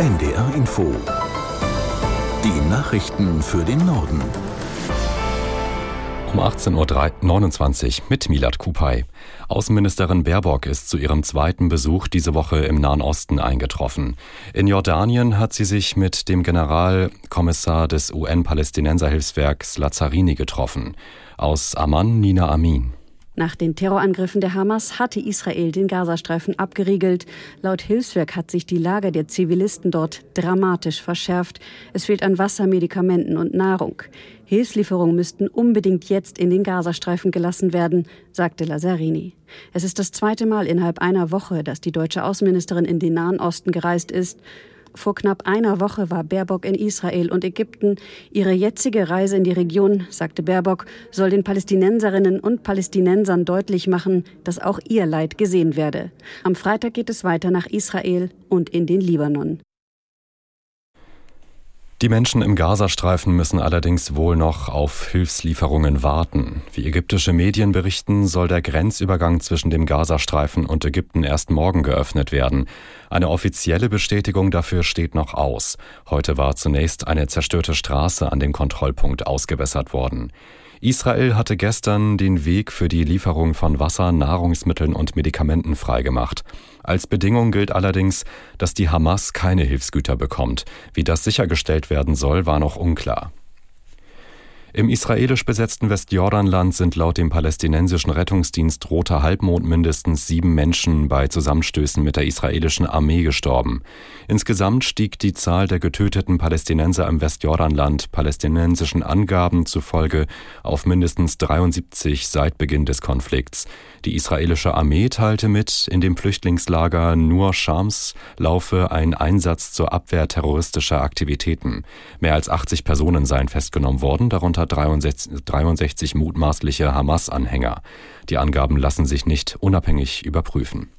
NDR Info. Die Nachrichten für den Norden. Um 18.29 Uhr mit Milad Kupay. Außenministerin Baerbock ist zu ihrem zweiten Besuch diese Woche im Nahen Osten eingetroffen. In Jordanien hat sie sich mit dem Generalkommissar des UN-Palästinenserhilfswerks Lazzarini getroffen. Aus Amman Nina Amin. Nach den Terrorangriffen der Hamas hatte Israel den Gazastreifen abgeriegelt. Laut Hilfswerk hat sich die Lage der Zivilisten dort dramatisch verschärft. Es fehlt an Wasser, Medikamenten und Nahrung. Hilfslieferungen müssten unbedingt jetzt in den Gazastreifen gelassen werden, sagte Lazzarini. Es ist das zweite Mal innerhalb einer Woche, dass die deutsche Außenministerin in den Nahen Osten gereist ist. Vor knapp einer Woche war Baerbock in Israel und Ägypten. Ihre jetzige Reise in die Region, sagte Baerbock, soll den Palästinenserinnen und Palästinensern deutlich machen, dass auch ihr Leid gesehen werde. Am Freitag geht es weiter nach Israel und in den Libanon. Die Menschen im Gazastreifen müssen allerdings wohl noch auf Hilfslieferungen warten. Wie ägyptische Medien berichten, soll der Grenzübergang zwischen dem Gazastreifen und Ägypten erst morgen geöffnet werden. Eine offizielle Bestätigung dafür steht noch aus. Heute war zunächst eine zerstörte Straße an dem Kontrollpunkt ausgebessert worden. Israel hatte gestern den Weg für die Lieferung von Wasser, Nahrungsmitteln und Medikamenten freigemacht. Als Bedingung gilt allerdings, dass die Hamas keine Hilfsgüter bekommt. Wie das sichergestellt werden soll, war noch unklar. Im israelisch besetzten Westjordanland sind laut dem palästinensischen Rettungsdienst Roter Halbmond mindestens sieben Menschen bei Zusammenstößen mit der israelischen Armee gestorben. Insgesamt stieg die Zahl der getöteten Palästinenser im Westjordanland palästinensischen Angaben zufolge auf mindestens 73 seit Beginn des Konflikts. Die israelische Armee teilte mit, in dem Flüchtlingslager Nur Shams laufe ein Einsatz zur Abwehr terroristischer Aktivitäten. Mehr als 80 Personen seien festgenommen worden, darunter unter 63, 63 mutmaßliche Hamas-Anhänger. Die Angaben lassen sich nicht unabhängig überprüfen.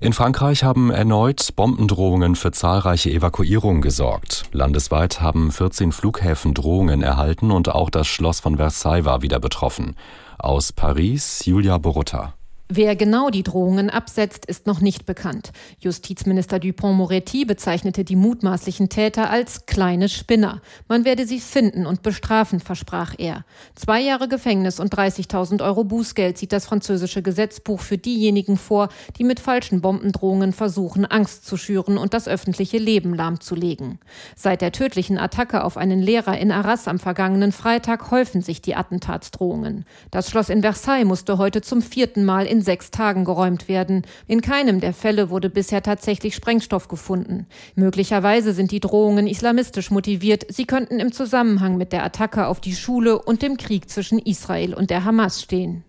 In Frankreich haben erneut Bombendrohungen für zahlreiche Evakuierungen gesorgt. Landesweit haben 14 Flughäfen Drohungen erhalten und auch das Schloss von Versailles war wieder betroffen. Aus Paris Julia Borutta. Wer genau die Drohungen absetzt, ist noch nicht bekannt. Justizminister Dupont-Moretti bezeichnete die mutmaßlichen Täter als kleine Spinner. Man werde sie finden und bestrafen, versprach er. Zwei Jahre Gefängnis und 30.000 Euro Bußgeld sieht das französische Gesetzbuch für diejenigen vor, die mit falschen Bombendrohungen versuchen, Angst zu schüren und das öffentliche Leben lahmzulegen. Seit der tödlichen Attacke auf einen Lehrer in Arras am vergangenen Freitag häufen sich die Attentatsdrohungen. Das Schloss in Versailles musste heute zum vierten Mal in sechs Tagen geräumt werden. In keinem der Fälle wurde bisher tatsächlich Sprengstoff gefunden. Möglicherweise sind die Drohungen islamistisch motiviert. Sie könnten im Zusammenhang mit der Attacke auf die Schule und dem Krieg zwischen Israel und der Hamas stehen.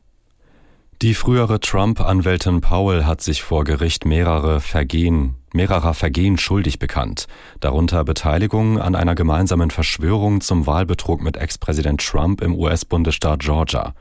Die frühere Trump-Anwältin Powell hat sich vor Gericht mehrere Vergehen, mehrerer Vergehen schuldig bekannt, darunter Beteiligung an einer gemeinsamen Verschwörung zum Wahlbetrug mit Ex-Präsident Trump im US-Bundesstaat Georgia.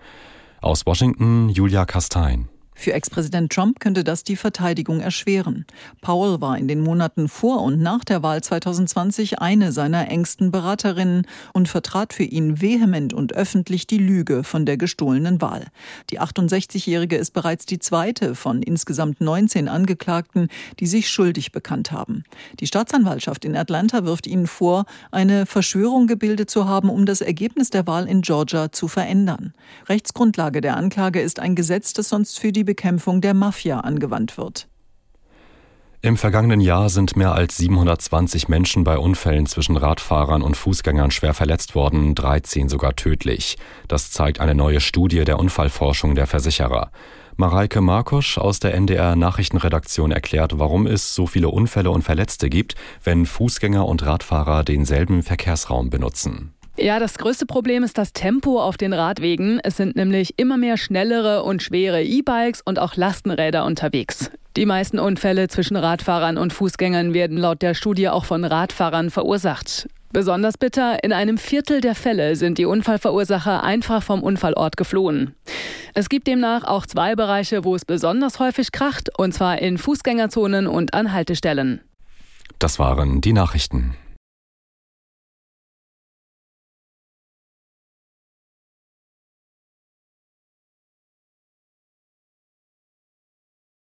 Aus Washington Julia Kastein. Für Ex-Präsident Trump könnte das die Verteidigung erschweren. Powell war in den Monaten vor und nach der Wahl 2020 eine seiner engsten Beraterinnen und vertrat für ihn vehement und öffentlich die Lüge von der gestohlenen Wahl. Die 68-Jährige ist bereits die zweite von insgesamt 19 Angeklagten, die sich schuldig bekannt haben. Die Staatsanwaltschaft in Atlanta wirft ihnen vor, eine Verschwörung gebildet zu haben, um das Ergebnis der Wahl in Georgia zu verändern. Rechtsgrundlage der Anklage ist ein Gesetz, das sonst für die Bekämpfung der Mafia angewandt wird. Im vergangenen Jahr sind mehr als 720 Menschen bei Unfällen zwischen Radfahrern und Fußgängern schwer verletzt worden, 13 sogar tödlich. Das zeigt eine neue Studie der Unfallforschung der Versicherer. Mareike Markosch aus der NDR Nachrichtenredaktion erklärt, warum es so viele Unfälle und Verletzte gibt, wenn Fußgänger und Radfahrer denselben Verkehrsraum benutzen. Ja, das größte Problem ist das Tempo auf den Radwegen. Es sind nämlich immer mehr schnellere und schwere E-Bikes und auch Lastenräder unterwegs. Die meisten Unfälle zwischen Radfahrern und Fußgängern werden laut der Studie auch von Radfahrern verursacht. Besonders bitter, in einem Viertel der Fälle sind die Unfallverursacher einfach vom Unfallort geflohen. Es gibt demnach auch zwei Bereiche, wo es besonders häufig kracht, und zwar in Fußgängerzonen und an Haltestellen. Das waren die Nachrichten.